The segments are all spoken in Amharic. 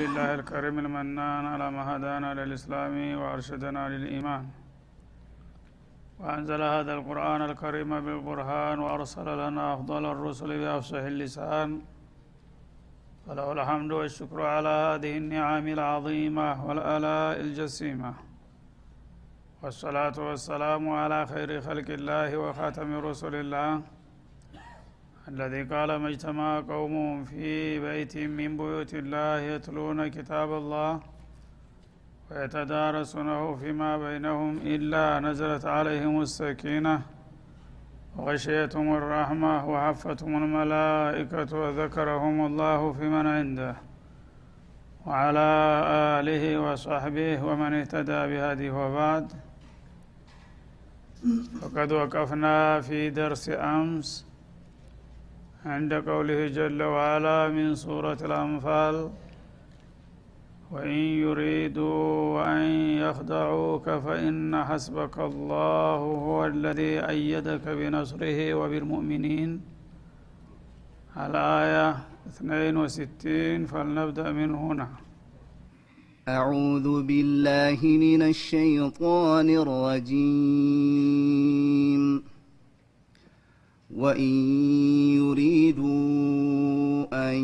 لله الكريم المنان على ما هدانا للإسلام وأرشدنا للإيمان. وأنزل هذا القرآن الكريم بالبرهان وأرسل لنا أفضل الرسل بأفصح اللسان. فله الحمد والشكر على هذه النعم العظيمة والآلاء الجسيمة. والصلاة والسلام على خير خلق الله وخاتم رسل الله. الذي قال ما اجتمع قوم في بيت من بيوت الله يتلون كتاب الله ويتدارسونه فيما بينهم إلا نزلت عليهم السكينة وغشيتهم الرحمة وحفتهم الملائكة وذكرهم الله في من عنده وعلى آله وصحبه ومن اهتدى بهذه وبعد. فقد وقفنا في درس أمس عند قوله جل وعلا من سورة الأنفال وإن يريدوا أن يخدعوك فإن حسبك الله هو الذي أيدك بنصره وبالمؤمنين. الآية 62 فلنبدأ من هنا. أعوذ بالله من الشيطان الرجيم. وإن يريدوا أن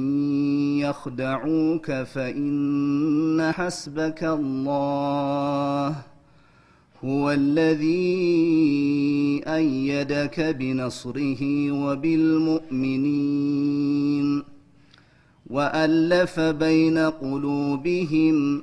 يخدعوك فإن حسبك الله هو الذي أيدك بنصره وبالمؤمنين وألف بين قلوبهم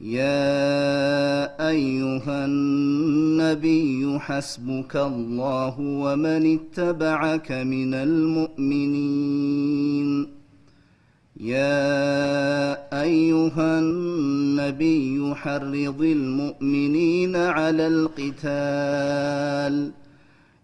يا أيها النبي حسبك الله ومن اتبعك من المؤمنين. يا أيها النبي حرض المؤمنين على القتال.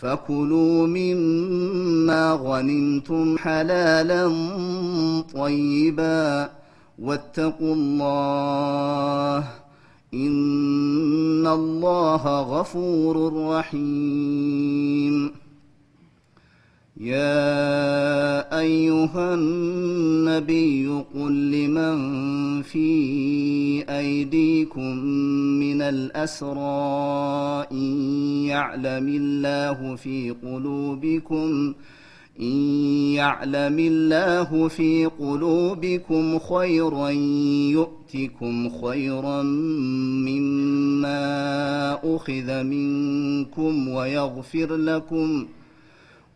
فكلوا مما غنمتم حلالا طيبا واتقوا الله إن الله غفور رحيم. يا أيها النبي قل لمن في أيديكم من إن يعلم الله في قلوبكم إن يعلم الله في قلوبكم خيرا يؤتكم خيرا مما أخذ منكم ويغفر لكم.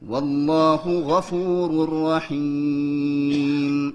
والله غفور رحيم.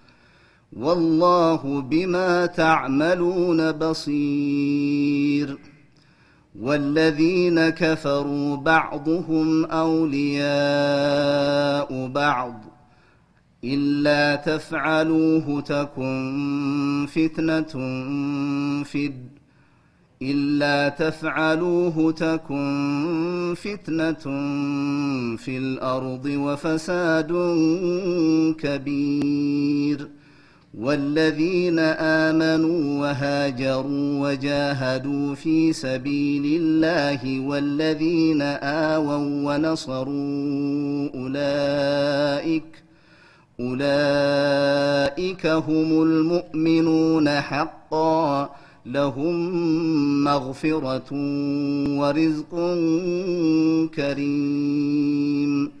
والله بما تعملون بصير. والذين كفروا بعضهم أولياء بعض إلا تفعلوه تكن فتنة في إلا تفعلوه تكن فتنة في الأرض وفساد كبير. والذين آمنوا وهاجروا وجاهدوا في سبيل الله والذين آووا ونصروا أولئك أولئك هم المؤمنون حقا. لهم مغفرة ورزق كريم.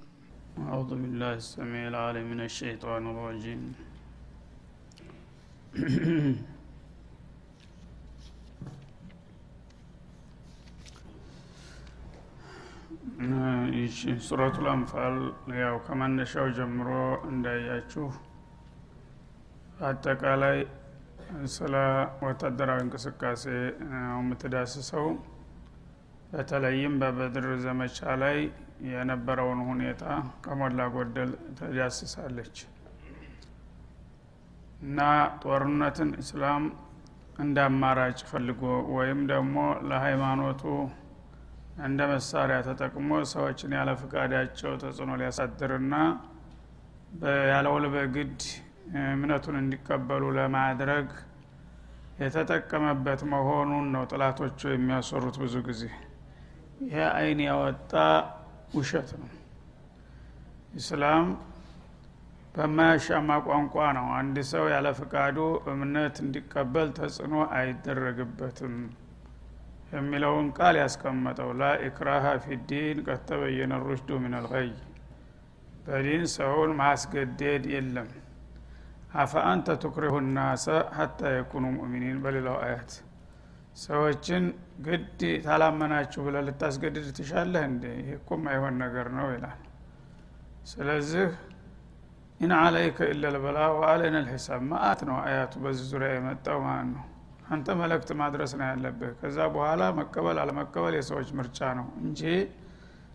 أعوذ بالله السميع العليم من الشيطان الرجيم ይቺ ሱረቱል አንፋል ያው ከመነሻው ጀምሮ እንዳያችሁ አጠቃላይ ስለ ወታደራዊ እንቅስቃሴ የምትዳስሰው በተለይም በበድር ዘመቻ ላይ የነበረውን ሁኔታ ከሞላ ጎደል ተዳስሳለች። እና ጦርነትን እስላም እንደ አማራጭ ፈልጎ ወይም ደግሞ ለሃይማኖቱ እንደ መሳሪያ ተጠቅሞ ሰዎችን ያለ ፍቃዳቸው ተጽዕኖ ሊያሳድርና ያለውል በግድ እምነቱን እንዲቀበሉ ለማድረግ የተጠቀመበት መሆኑን ነው ጥላቶቹ የሚያሰሩት ብዙ ጊዜ። ይሄ አይን ያወጣ ውሸት ነው። ኢስላም በማያሻማ ቋንቋ ነው። አንድ ሰው ያለ ፍቃዱ እምነት እንዲቀበል ተጽዕኖ አይደረግበትም የሚለውን ቃል ያስቀመጠው لا إكراه في الدين قد تبين الرشد من በዲን ሰውን ማስገደድ የለም። أفأنت تكره الناس حتى يكونوا مؤمنين በሌላው አያት ሰዎችን ግድ ካላመናችሁ ብለህ ልታስገድድ ትሻለህ እንዴ? ይህ እኮ ማይሆን ነገር ነው ይላል። ስለዚህ إن عليك إلا البلاغ وعلينا الحساب ማአት ነው አያቱ በዚህ ዙሪያ የመጣው ማለት ነው። አንተ መልእክት ማድረስ ነው ያለብህ። ከዛ በኋላ መቀበል አለመቀበል የሰዎች ምርጫ ነው እንጂ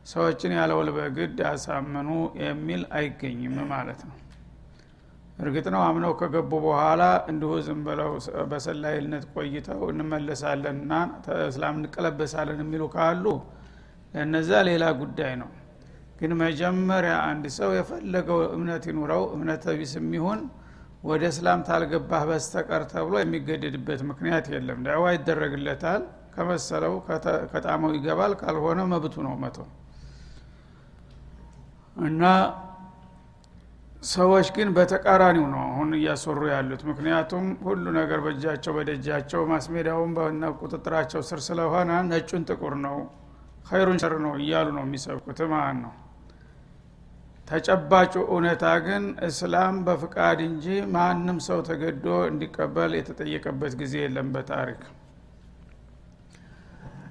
ሰዎችን ያለውል በግድ ያሳምኑ የሚል አይገኝም ማለት ነው እርግጥ ነው አምነው ከገቡ በኋላ እንዲሁ ዝም ብለው በሰላይነት ቆይተው እንመለሳለንና እስላም እንቀለበሳለን የሚሉ ካሉ ለእነዛ ሌላ ጉዳይ ነው። ግን መጀመሪያ አንድ ሰው የፈለገው እምነት ይኑረው እምነት ቢስ የሚሆን ወደ እስላም ታልገባህ በስተቀር ተብሎ የሚገደድበት ምክንያት የለም። ዳዋ ይደረግለታል። ከመሰለው ከጣመው ይገባል ካልሆነ መብቱ ነው መቶ እና ሰዎች ግን በተቃራኒው ነው አሁን እያሰሩ ያሉት። ምክንያቱም ሁሉ ነገር በእጃቸው በደጃቸው ማስሜዳውን በነ ቁጥጥራቸው ስር ስለሆነ ነጩን ጥቁር ነው ኸይሩን ሸር ነው እያሉ ነው የሚሰብኩት ማለት ነው። ተጨባጩ እውነታ ግን እስላም በፍቃድ እንጂ ማንም ሰው ተገዶ እንዲቀበል የተጠየቀበት ጊዜ የለም በታሪክ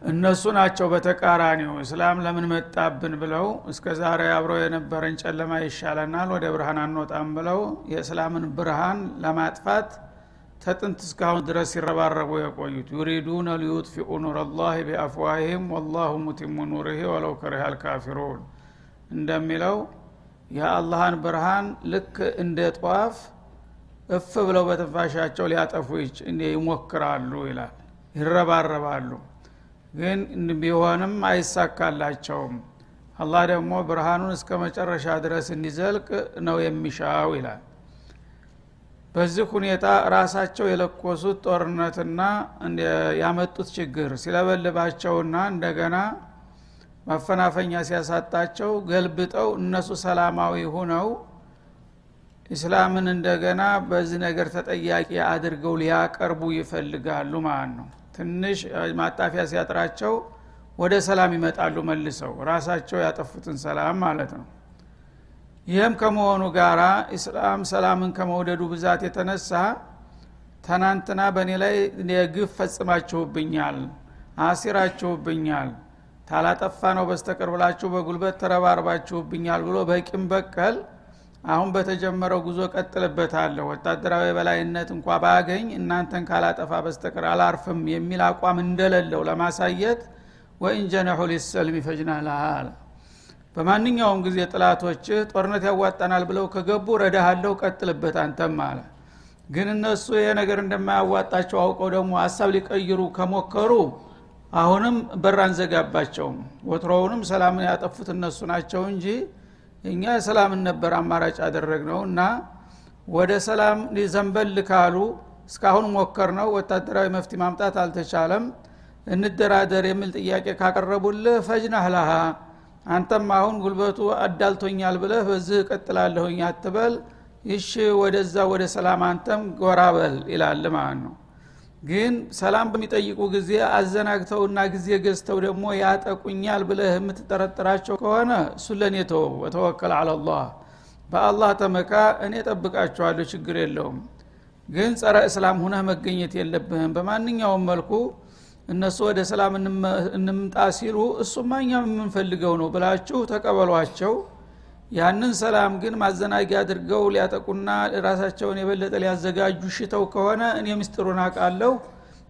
እነሱ ናቸው በተቃራኒው። እስላም ለምን መጣብን ብለው እስከ ዛሬ አብረው የነበረን ጨለማ ይሻለናል ወደ ብርሃን አንወጣም ብለው የእስላምን ብርሃን ለማጥፋት ተጥንት እስካሁን ድረስ ሲረባረቡ የቆዩት። ዩሪዱነ ሊዩጥፊኡ ኑር ላህ ቢአፍዋሂም ወላሁ ሙቲሙ ኑርህ ወለው ከሪህ አልካፊሩን እንደሚለው የአላህን ብርሃን ልክ እንደ ጧፍ እፍ ብለው በትንፋሻቸው ሊያጠፉ ይሞክራሉ ይላል። ይረባረባሉ ግን ቢሆንም አይሳካላቸውም። አላህ ደግሞ ብርሃኑን እስከ መጨረሻ ድረስ እንዲዘልቅ ነው የሚሻው ይላል። በዚህ ሁኔታ ራሳቸው የለኮሱት ጦርነትና ያመጡት ችግር ሲለበልባቸውና እንደገና ማፈናፈኛ ሲያሳጣቸው ገልብጠው እነሱ ሰላማዊ ሁነው ኢስላምን እንደገና በዚህ ነገር ተጠያቂ አድርገው ሊያቀርቡ ይፈልጋሉ ማለት ነው ትንሽ ማጣፊያ ሲያጥራቸው ወደ ሰላም ይመጣሉ መልሰው ራሳቸው ያጠፉትን ሰላም ማለት ነው። ይህም ከመሆኑ ጋራ ኢስላም ሰላምን ከመውደዱ ብዛት የተነሳ ትናንትና በእኔ ላይ የግፍ ፈጽማችሁብኛል አሲራችሁብኛል ታላጠፋ ነው በስተቀር ብላችሁ በጉልበት ተረባርባችሁብኛል ብሎ በቂም በቀል አሁን በተጀመረው ጉዞ ቀጥልበታለሁ ወታደራዊ የበላይነት እንኳ ባገኝ እናንተን ካላጠፋ በስተቀር አላርፍም የሚል አቋም እንደሌለው ለማሳየት ወኢን ጀነሑ ሊሰልም ይፈጅና ለሃል በማንኛውም ጊዜ ጥላቶች ጦርነት ያዋጣናል ብለው ከገቡ ረዳሃለሁ ቀጥልበት አንተም አለ። ግን እነሱ ይሄ ነገር እንደማያዋጣቸው አውቀው ደግሞ ሀሳብ ሊቀይሩ ከሞከሩ አሁንም በር አንዘጋባቸውም። ወትሮውንም ሰላምን ያጠፉት እነሱ ናቸው እንጂ እኛ ሰላምን ነበር አማራጭ ያደረግ ነው እና ወደ ሰላም ሊዘንበል ካሉ እስካሁን ሞከር ነው ወታደራዊ መፍትሄ ማምጣት አልተቻለም። እንደራደር የሚል ጥያቄ ካቀረቡልህ ፈጅናህ ለሃ አንተም አሁን ጉልበቱ አዳልቶኛል ብለህ በዚህ እቀጥላለሁኝ አትበል። ይሽ ወደዛ ወደ ሰላም አንተም ጎራበል ይላል ማለት ነው ግን ሰላም በሚጠይቁ ጊዜ አዘናግተውና ጊዜ ገዝተው ደግሞ ያጠቁኛል ብለህ የምትጠረጥራቸው ከሆነ እሱን ለእኔ ተወው ወተወከል አላላህ በአላህ ተመካ እኔ ጠብቃቸዋለሁ ችግር የለውም። ግን ጸረ እስላም ሁነህ መገኘት የለብህም። በማንኛውም መልኩ እነሱ ወደ ሰላም እንምጣ ሲሉ እሱማ እኛም የምንፈልገው ነው ብላችሁ ተቀበሏቸው ያንን ሰላም ግን ማዘናጊያ አድርገው ሊያጠቁና ራሳቸውን የበለጠ ሊያዘጋጁ ሽተው ከሆነ እኔ ምስጢሩን አውቃለሁ።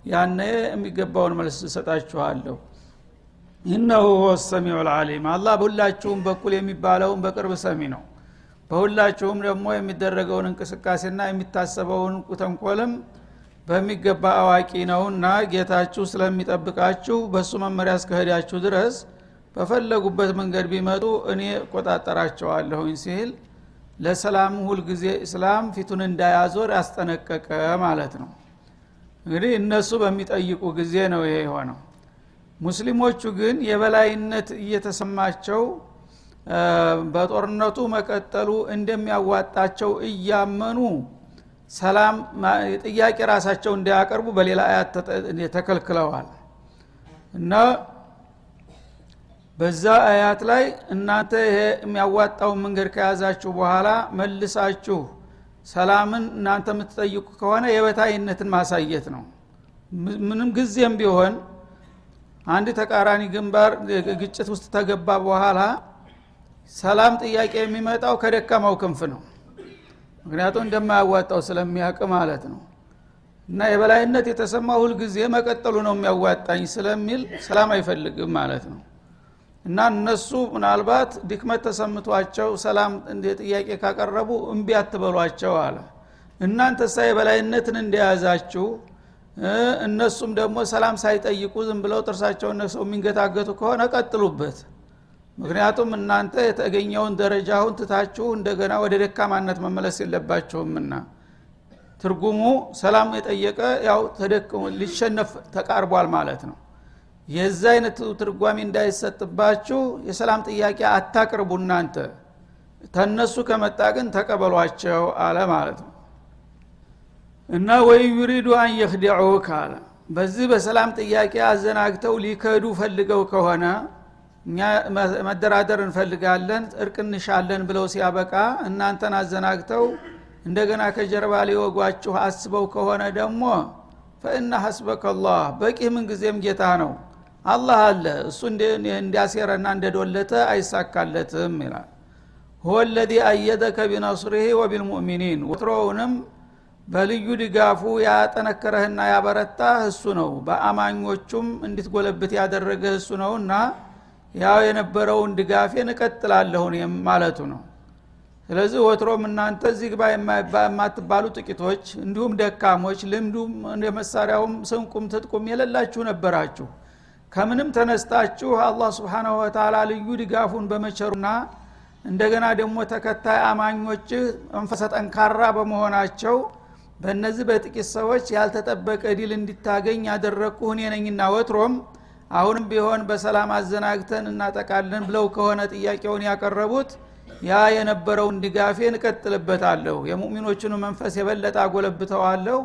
ያነ የሚገባውን መልስ እሰጣችኋለሁ። ሁወ ሰሚዑ ልዓሊም። አላህ በሁላችሁም በኩል የሚባለውን በቅርብ ሰሚ ነው። በሁላችሁም ደግሞ የሚደረገውን እንቅስቃሴና የሚታሰበውን ተንኮልም በሚገባ አዋቂ ነውና ጌታችሁ ስለሚጠብቃችሁ በእሱ መመሪያ እስከሄዳችሁ ድረስ በፈለጉበት መንገድ ቢመጡ እኔ እቆጣጠራቸዋለሁኝ ሲል ለሰላም ሁልጊዜ እስላም ፊቱን እንዳያዞር ያስጠነቀቀ ማለት ነው። እንግዲህ እነሱ በሚጠይቁ ጊዜ ነው ይሄ የሆነው። ሙስሊሞቹ ግን የበላይነት እየተሰማቸው በጦርነቱ መቀጠሉ እንደሚያዋጣቸው እያመኑ ሰላም ጥያቄ ራሳቸው እንዳያቀርቡ በሌላ አያት ተከልክለዋል። እና በዛ አያት ላይ እናንተ ይሄ የሚያዋጣውን መንገድ ከያዛችሁ በኋላ መልሳችሁ ሰላምን እናንተ የምትጠይቁ ከሆነ የበታይነትን ማሳየት ነው። ምንም ጊዜም ቢሆን አንድ ተቃራኒ ግንባር ግጭት ውስጥ ተገባ በኋላ ሰላም ጥያቄ የሚመጣው ከደካማው ክንፍ ነው። ምክንያቱም እንደማያዋጣው ስለሚያውቅ ማለት ነው። እና የበላይነት የተሰማ ሁልጊዜ መቀጠሉ ነው የሚያዋጣኝ ስለሚል ሰላም አይፈልግም ማለት ነው እና እነሱ ምናልባት ድክመት ተሰምቷቸው ሰላም ጥያቄ ካቀረቡ እምቢ አትበሏቸው አለ። እናንተ ሳ የበላይነትን እንደያዛችሁ እነሱም ደግሞ ሰላም ሳይጠይቁ ዝም ብለው ጥርሳቸውን ነክሰው የሚንገታገቱ ከሆነ ቀጥሉበት። ምክንያቱም እናንተ የተገኘውን ደረጃውን ትታችሁ እንደገና ወደ ደካማነት መመለስ የለባችሁምና። ትርጉሙ ሰላም የጠየቀ ያው ሊሸነፍ ተቃርቧል ማለት ነው የዛ አይነት ትርጓሜ እንዳይሰጥባችሁ የሰላም ጥያቄ አታቅርቡ እናንተ። ተነሱ ከመጣ ግን ተቀበሏቸው አለ ማለት ነው። እና ወይ ዩሪዱ አን የክዲዑክ አለ። በዚህ በሰላም ጥያቄ አዘናግተው ሊከዱ ፈልገው ከሆነ እኛ መደራደር እንፈልጋለን እርቅ እንሻለን ብለው ሲያበቃ እናንተን አዘናግተው እንደገና ከጀርባ ሊወጓችሁ አስበው ከሆነ ደግሞ ፈእና ሐስበከላህ በቂ ምንጊዜም ጌታ ነው አላህ አለ። እሱ እንዲያሴረና እንደዶለተ አይሳካለትም ይላል። ሁወ ለዚ አየደከ ቢነስሪህ ወቢልሙእሚኒን። ወትሮውንም በልዩ ድጋፉ ያጠነከረህና ያበረታህ እሱ ነው። በአማኞቹም እንድትጎለብት ያደረገህ እሱ ነውና ያው የነበረውን ድጋፌን እቀጥላለሁ ማለቱ ነው። ስለዚህ ወትሮም እናንተ እዚህ ግባ የማትባሉ ጥቂቶች እንዲሁም ደካሞች ልምዱም መሳሪያውም ስንቁም ትጥቁም የሌላችሁ ነበራችሁ ከምንም ተነስታችሁ አላህ ስብሓናሁ ወተላ ልዩ ድጋፉን በመቸሩና እንደገና ደግሞ ተከታይ አማኞችህ መንፈሰ ጠንካራ በመሆናቸው በእነዚህ በጥቂት ሰዎች ያልተጠበቀ ድል እንዲታገኝ ያደረግኩህ እኔ ነኝና ወትሮም አሁንም ቢሆን በሰላም አዘናግተን እናጠቃለን ብለው ከሆነ ጥያቄውን ያቀረቡት ያ የነበረውን ድጋፌን እቀጥልበታለሁ። የሙእሚኖቹን መንፈስ የበለጠ አጎለብተዋለሁ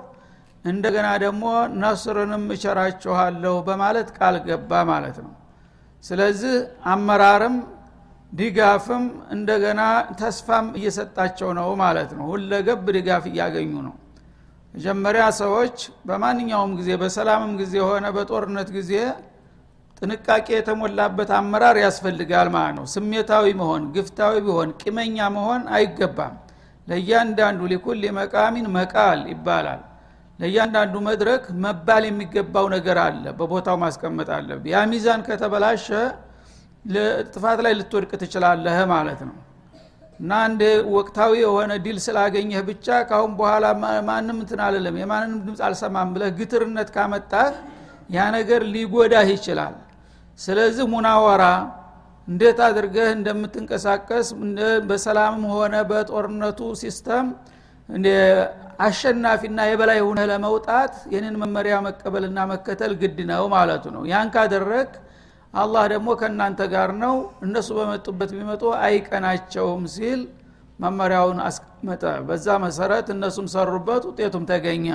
እንደገና ደግሞ ነስርንም እቸራችኋለሁ በማለት ቃል ገባ ማለት ነው። ስለዚህ አመራርም ድጋፍም እንደገና ተስፋም እየሰጣቸው ነው ማለት ነው። ሁለገብ ድጋፍ እያገኙ ነው። መጀመሪያ ሰዎች በማንኛውም ጊዜ በሰላምም ጊዜ ሆነ በጦርነት ጊዜ ጥንቃቄ የተሞላበት አመራር ያስፈልጋል ማለት ነው። ስሜታዊ መሆን ግፍታዊ ቢሆን ቂመኛ መሆን አይገባም። ለእያንዳንዱ ሊኩል መቃሚን መቃል ይባላል ለእያንዳንዱ መድረክ መባል የሚገባው ነገር አለ በቦታው ማስቀመጥ አለብ ያ ሚዛን ከተበላሸ ጥፋት ላይ ልትወድቅ ትችላለህ ማለት ነው። እና አንድ ወቅታዊ የሆነ ድል ስላገኘህ ብቻ ካሁን በኋላ ማንም እንትን አለለም የማንንም ድምፅ አልሰማም ብለህ ግትርነት ካመጣህ ያ ነገር ሊጎዳህ ይችላል። ስለዚህ ሙናወራ እንዴት አድርገህ እንደምትንቀሳቀስ በሰላምም ሆነ በጦርነቱ system አሸናፊና የበላይ ሁነህ ለመውጣት የኔን መመሪያ መቀበልና መከተል ግድ ነው ማለቱ ነው። ያን ካደረግ አላህ ደግሞ ከእናንተ ጋር ነው። እነሱ በመጡበት ቢመጡ አይቀናቸውም ሲል መመሪያውን አስቀመጠ። በዛ መሰረት እነሱም ሰሩበት ውጤቱም ተገኘ።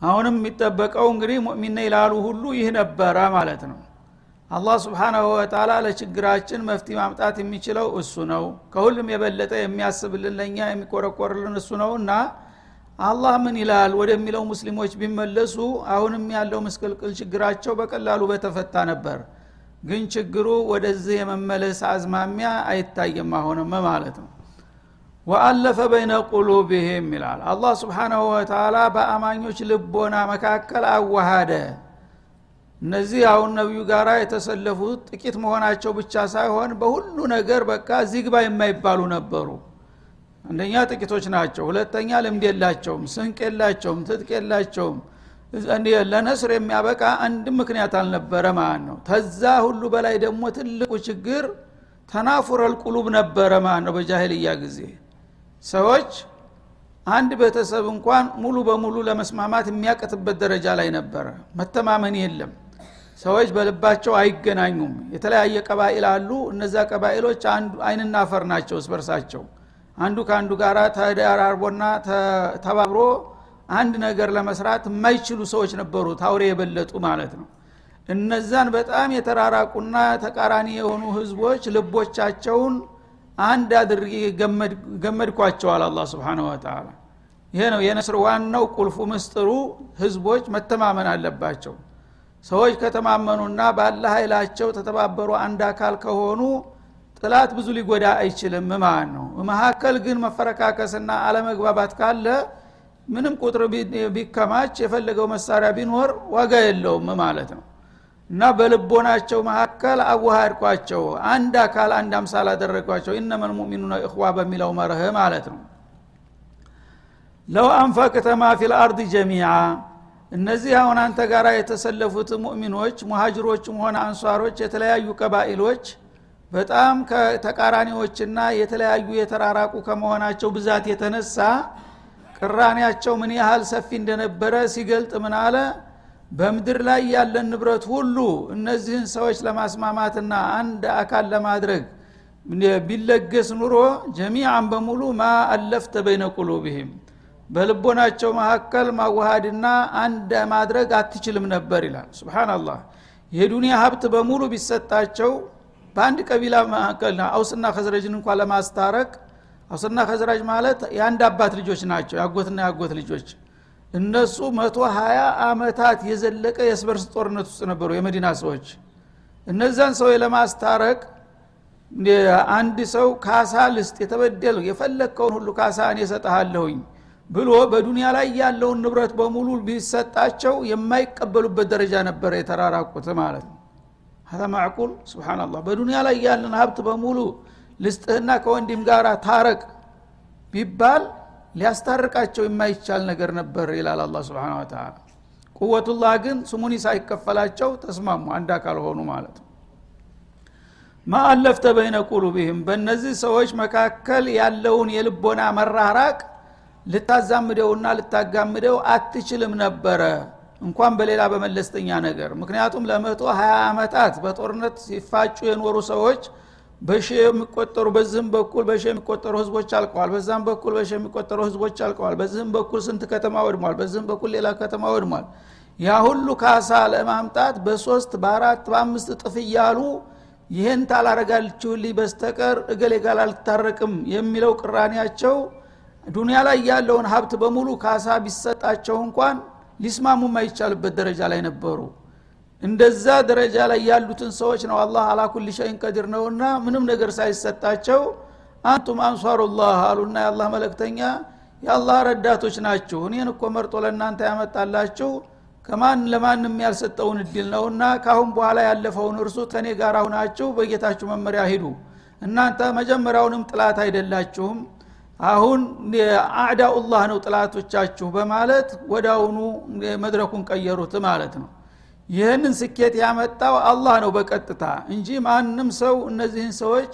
አሁንም የሚጠበቀው እንግዲህ ሙእሚን ይላሉ ሁሉ ይህ ነበረ ማለት ነው አላህ ስብሓናሁ ወተላ ለችግራችን መፍትሄ ማምጣት የሚችለው እሱ ነው። ከሁሉም የበለጠ የሚያስብልን ለእኛ የሚቆረቆርልን እሱ ነው እና አላህ ምን ይላል? ወደሚለው ሙስሊሞች ቢመለሱ አሁንም ያለው ምስቅልቅል ችግራቸው በቀላሉ በተፈታ ነበር። ግን ችግሩ ወደዚህ የመመለስ አዝማሚያ አይታይም አሁንም ማለት ነው። ወአለፈ በይነ ቁሉብህም ይላል። አላህ ስብሓናሁ ወተላ በአማኞች ልቦና መካከል አዋሃደ እነዚህ አሁን ነቢዩ ጋር የተሰለፉት ጥቂት መሆናቸው ብቻ ሳይሆን በሁሉ ነገር በቃ ዚግባ የማይባሉ ነበሩ። አንደኛ ጥቂቶች ናቸው። ሁለተኛ ልምድ የላቸውም ስንቅ የላቸውም ትጥቅ የላቸውም። ለነስር የሚያበቃ አንድ ምክንያት አልነበረ ማለት ነው። ተዛ ሁሉ በላይ ደግሞ ትልቁ ችግር ተናፉረል ቁሉብ ነበረ ማለት ነው በጃሂልያ ጊዜ። ሰዎች አንድ ቤተሰብ እንኳን ሙሉ በሙሉ ለመስማማት የሚያቀትበት ደረጃ ላይ ነበረ። መተማመን የለም ሰዎች በልባቸው አይገናኙም። የተለያየ ቀባኢል አሉ። እነዛ ቀባኢሎች አይንና አፈር ናቸው እስበርሳቸው አንዱ ከአንዱ ጋር ተደራርቦና ተባብሮ አንድ ነገር ለመስራት የማይችሉ ሰዎች ነበሩ ታውሬ የበለጡ ማለት ነው። እነዛን በጣም የተራራቁና ተቃራኒ የሆኑ ህዝቦች ልቦቻቸውን አንድ አድርጌ ገመድኳቸዋል አላ ስብን ወተላ ይሄ ነው የነስር ዋናው ቁልፉ ምስጥሩ ህዝቦች መተማመን አለባቸው ሰዎች ከተማመኑና ባለ ኃይላቸው ተተባበሩ አንድ አካል ከሆኑ ጥላት ብዙ ሊጎዳ አይችልም። ማለት ነው? መካከል ግን መፈረካከስና አለመግባባት ካለ ምንም ቁጥር ቢከማች የፈለገው መሳሪያ ቢኖር ዋጋ የለውም ማለት ነው። እና በልቦናቸው መካከል አዋሃድኳቸው። አንድ አካል አንድ አምሳል አደረጓቸው إنما المؤمنون إخوة በሚለው መርህ ማለት ነው። لو أنفقت ما في الأرض جميعا እነዚህ አሁን አንተ ጋር የተሰለፉት ሙእሚኖች ሙሃጅሮችም ሆነ አንሷሮች የተለያዩ ቀባኢሎች በጣም ከተቃራኒዎችና የተለያዩ የተራራቁ ከመሆናቸው ብዛት የተነሳ ቅራኔያቸው ምን ያህል ሰፊ እንደነበረ ሲገልጥ ምን አለ? በምድር ላይ ያለን ንብረት ሁሉ እነዚህን ሰዎች ለማስማማትና አንድ አካል ለማድረግ ቢለገስ ኑሮ ጀሚዓን በሙሉ ማ አለፍተ በይነ ቁሉብህም በልቦናቸው መካከል ማዋሃድና አንድ ማድረግ አትችልም ነበር ይላል። ስብናላህ የዱንያ ሀብት በሙሉ ቢሰጣቸው በአንድ ቀቢላ መካከል አውስና ከዝረጅን እንኳ ለማስታረቅ አውስና ከዝራጅ ማለት የአንድ አባት ልጆች ናቸው የአጎትና የአጎት ልጆች። እነሱ መቶ ሀያ አመታት የዘለቀ የስበርስ ጦርነት ውስጥ ነበሩ የመዲና ሰዎች። እነዛን ሰው ለማስታረቅ አንድ ሰው ካሳ ልስጥ የተበደል የፈለግከውን ሁሉ ካሳ እኔ እሰጥሃለሁኝ ብሎ በዱንያ ላይ ያለውን ንብረት በሙሉ ቢሰጣቸው የማይቀበሉበት ደረጃ ነበረ የተራራቁት ማለት ነው። ሀዛ ማዕቁል? ስብናላህ በዱንያ ላይ ያለን ሀብት በሙሉ ልስጥህና ከወንድም ጋር ታረቅ ቢባል ሊያስታርቃቸው የማይቻል ነገር ነበር ይላል አላ ስብን ተላ ቁወቱላህ ግን ስሙኒ ሳይከፈላቸው ተስማሙ አንድ አካል ሆኑ ማለት ነው። ማአለፍተ በይነ ቁሉብህም በእነዚህ ሰዎች መካከል ያለውን የልቦና መራራቅ ልታዛምደውና ልታጋምደው አትችልም ነበረ። እንኳን በሌላ በመለስተኛ ነገር። ምክንያቱም ለመቶ ሀያ ዓመታት በጦርነት ሲፋጩ የኖሩ ሰዎች በሺ የሚቆጠሩ በዚህም በኩል በሺ የሚቆጠሩ ህዝቦች አልቀዋል። በዛም በኩል በሺ የሚቆጠሩ ህዝቦች አልቀዋል። በዚህም በኩል ስንት ከተማ ወድሟል? በዚህም በኩል ሌላ ከተማ ወድሟል። ያ ሁሉ ካሳ ለማምጣት በሶስት በአራት በአምስት እጥፍ እያሉ ይህን ታላረጋልችሁልኝ በስተቀር እገሌ ጋር አልታረቅም የሚለው ቅራኔያቸው ዱንያ ላይ ያለውን ሀብት በሙሉ ካሳ ቢሰጣቸው እንኳን ሊስማሙ የማይቻልበት ደረጃ ላይ ነበሩ። እንደዛ ደረጃ ላይ ያሉትን ሰዎች ነው አላህ አላኩል ሸይን ቀዲር ነውና ምንም ነገር ሳይሰጣቸው አንቱም አንሷሩላህ አሉና የአላህ መለክተኛ የአላህ ረዳቶች ናችሁ እኔን እኮ መርጦ ለእናንተ ያመጣላችሁ ከማን ለማንም ያልሰጠውን እድል ነውና ካሁን በኋላ ያለፈውን እርሱ ከኔ ጋር ሁናችሁ በጌታችሁ መመሪያ ሂዱ። እናንተ መጀመሪያውንም ጥላት አይደላችሁም አሁን አዕዳኡላህ ነው ጥላቶቻችሁ በማለት ወዳውኑ መድረኩን ቀየሩት ማለት ነው። ይህንን ስኬት ያመጣው አላህ ነው በቀጥታ እንጂ ማንም ሰው እነዚህን ሰዎች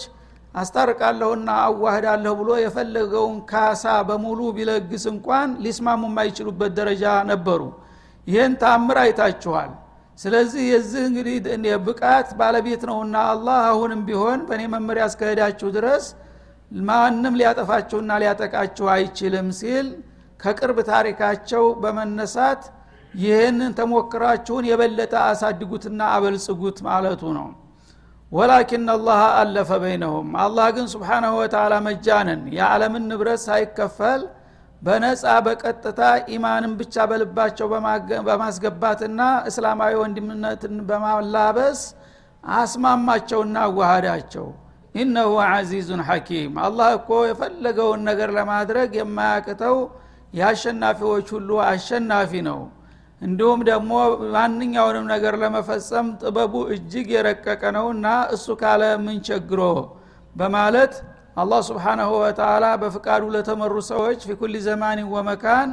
አስታርቃለሁና አዋህዳለሁ ብሎ የፈለገውን ካሳ በሙሉ ቢለግስ እንኳን ሊስማሙ የማይችሉበት ደረጃ ነበሩ። ይህን ታምር አይታችኋል። ስለዚህ የዚህ እንግዲህ ብቃት ባለቤት ነውና አላህ አሁንም ቢሆን በእኔ መመሪያ እስከሄዳችሁ ድረስ ማንም ሊያጠፋችሁና ሊያጠቃችሁ አይችልም ሲል ከቅርብ ታሪካቸው በመነሳት ይህንን ተሞክራችሁን የበለጠ አሳድጉትና አበልጽጉት ማለቱ ነው። ወላኪን አላህ አለፈ በይነሁም። አላህ ግን ስብሓናሁ ወተላ መጃንን የዓለምን ንብረት ሳይከፈል በነፃ በቀጥታ ኢማንን ብቻ በልባቸው በማስገባትና እስላማዊ ወንድምነትን በማላበስ አስማማቸውና አዋሃዳቸው ኢነሁ አዚዙን ሐኪም። አላህ እኮ የፈለገውን ነገር ለማድረግ የማያቅተው የአሸናፊዎች ሁሉ አሸናፊ ነው። እንዲሁም ደግሞ ማንኛውንም ነገር ለመፈጸም ጥበቡ እጅግ የረቀቀ ነውና እሱ ካለ ምን ቸግሮ? በማለት አላህ ስብሓናሁ ወተላ በፍቃዱ ለተመሩ ሰዎች ፊኩል ዘማን ወመካን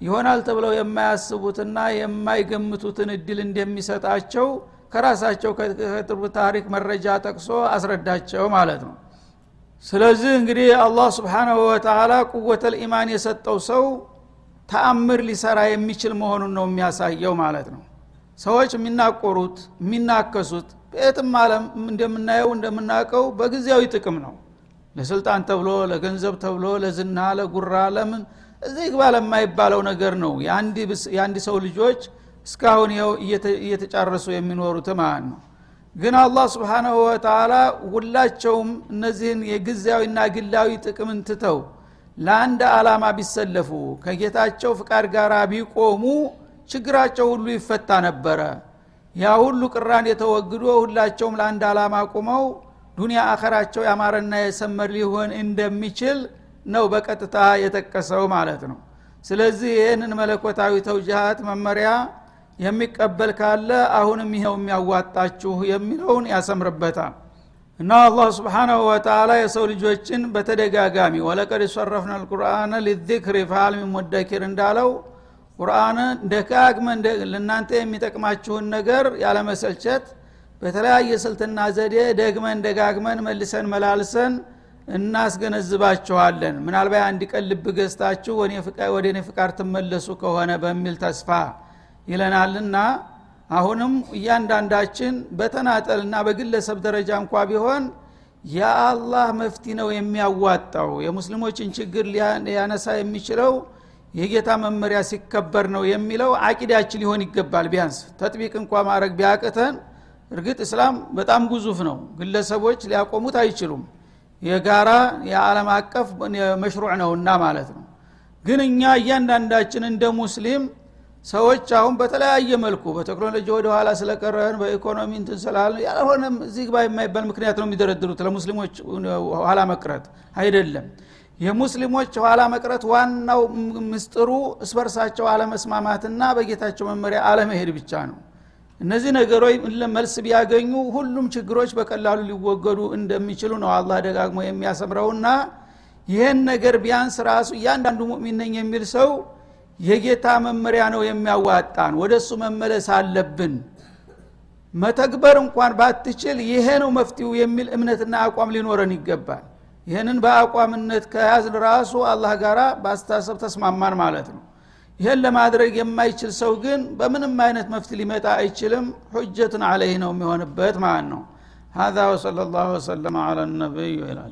ይሆናል ተብለው የማያስቡትና የማይገምቱትን እድል እንደሚሰጣቸው ከራሳቸው ከቅርብ ታሪክ መረጃ ጠቅሶ አስረዳቸው ማለት ነው። ስለዚህ እንግዲህ አላህ ስብሓናሁ ወተላ ቁወተል ኢማን የሰጠው ሰው ተአምር ሊሰራ የሚችል መሆኑን ነው የሚያሳየው ማለት ነው። ሰዎች የሚናቆሩት የሚናከሱት በየትም አለም እንደምናየው እንደምናውቀው በጊዜያዊ ጥቅም ነው። ለስልጣን ተብሎ ለገንዘብ ተብሎ ለዝና ለጉራ ለምን እዚህ ግባ ለማይባለው ነገር ነው። የአንድ ሰው ልጆች እስካሁን ይኸው እየተጫረሱ የሚኖሩት ማለት ነው? ግን አላህ ስብሓናሁ ወተላ ሁላቸውም እነዚህን የጊዜያዊና ግላዊ ጥቅምን ትተው ለአንድ አላማ ቢሰለፉ ከጌታቸው ፍቃድ ጋር ቢቆሙ ችግራቸው ሁሉ ይፈታ ነበረ። ያ ሁሉ ቅራን የተወግዶ ሁላቸውም ለአንድ አላማ ቁመው ዱንያ አኸራቸው ያማረና የሰመር ሊሆን እንደሚችል ነው በቀጥታ የጠቀሰው ማለት ነው። ስለዚህ ይህንን መለኮታዊ ተውጅሃት መመሪያ የሚቀበል ካለ አሁንም ይኸው የሚያዋጣችሁ የሚለውን ያሰምርበታል። እና አላህ ስብሓናሁ ወተላ የሰው ልጆችን በተደጋጋሚ ወለቀድ ሰረፍና ልቁርአን ሊذክር ፋል ሙደኪር እንዳለው ቁርአን ደጋግመ ለእናንተ የሚጠቅማችሁን ነገር ያለመሰልቸት በተለያየ ስልትና ዘዴ ደግመን ደጋግመን መልሰን መላልሰን እናስገነዝባችኋለን። ምናልባት አንድ ቀን ልብ ገዝታችሁ ወደ እኔ ፍቃድ ትመለሱ ከሆነ በሚል ተስፋ ይለናልና አሁንም እያንዳንዳችን በተናጠልና በግለሰብ ደረጃ እንኳ ቢሆን የአላህ መፍቲ ነው የሚያዋጣው። የሙስሊሞችን ችግር ሊያነሳ የሚችለው የጌታ መመሪያ ሲከበር ነው የሚለው አቂዳችን ሊሆን ይገባል። ቢያንስ ተጥቢቅ እንኳ ማድረግ ቢያቅተን እርግጥ እስላም በጣም ግዙፍ ነው። ግለሰቦች ሊያቆሙት አይችሉም። የጋራ የዓለም አቀፍ መሽሩዕ ነውና ማለት ነው። ግን እኛ እያንዳንዳችን እንደ ሙስሊም ሰዎች አሁን በተለያየ መልኩ በቴክኖሎጂ ወደ ኋላ ስለቀረን በኢኮኖሚ እንትን ስላለ ያልሆነም እዚህ ግባ የማይባል ምክንያት ነው የሚደረድሩት። ለሙስሊሞች ኋላ መቅረት አይደለም። የሙስሊሞች ኋላ መቅረት ዋናው ምስጥሩ እስበርሳቸው አለመስማማትና በጌታቸው መመሪያ አለመሄድ ብቻ ነው። እነዚህ ነገሮች መልስ ቢያገኙ ሁሉም ችግሮች በቀላሉ ሊወገዱ እንደሚችሉ ነው አላህ ደጋግሞ የሚያሰምረውና ይህን ነገር ቢያንስ ራሱ እያንዳንዱ ሙእሚን ነኝ የሚል ሰው የጌታ መመሪያ ነው የሚያዋጣን ወደ እሱ መመለስ አለብን መተግበር እንኳን ባትችል ይሄ ነው መፍትው የሚል እምነትና አቋም ሊኖረን ይገባል ይህንን በአቋምነት ከያዝን ራሱ አላህ ጋራ በአስተሳሰብ ተስማማን ማለት ነው ይህን ለማድረግ የማይችል ሰው ግን በምንም አይነት መፍት ሊመጣ አይችልም ሁጀትን አለይህ ነው የሚሆንበት ማለት ነው هذا وصلى الله وسلم على النبي وإلى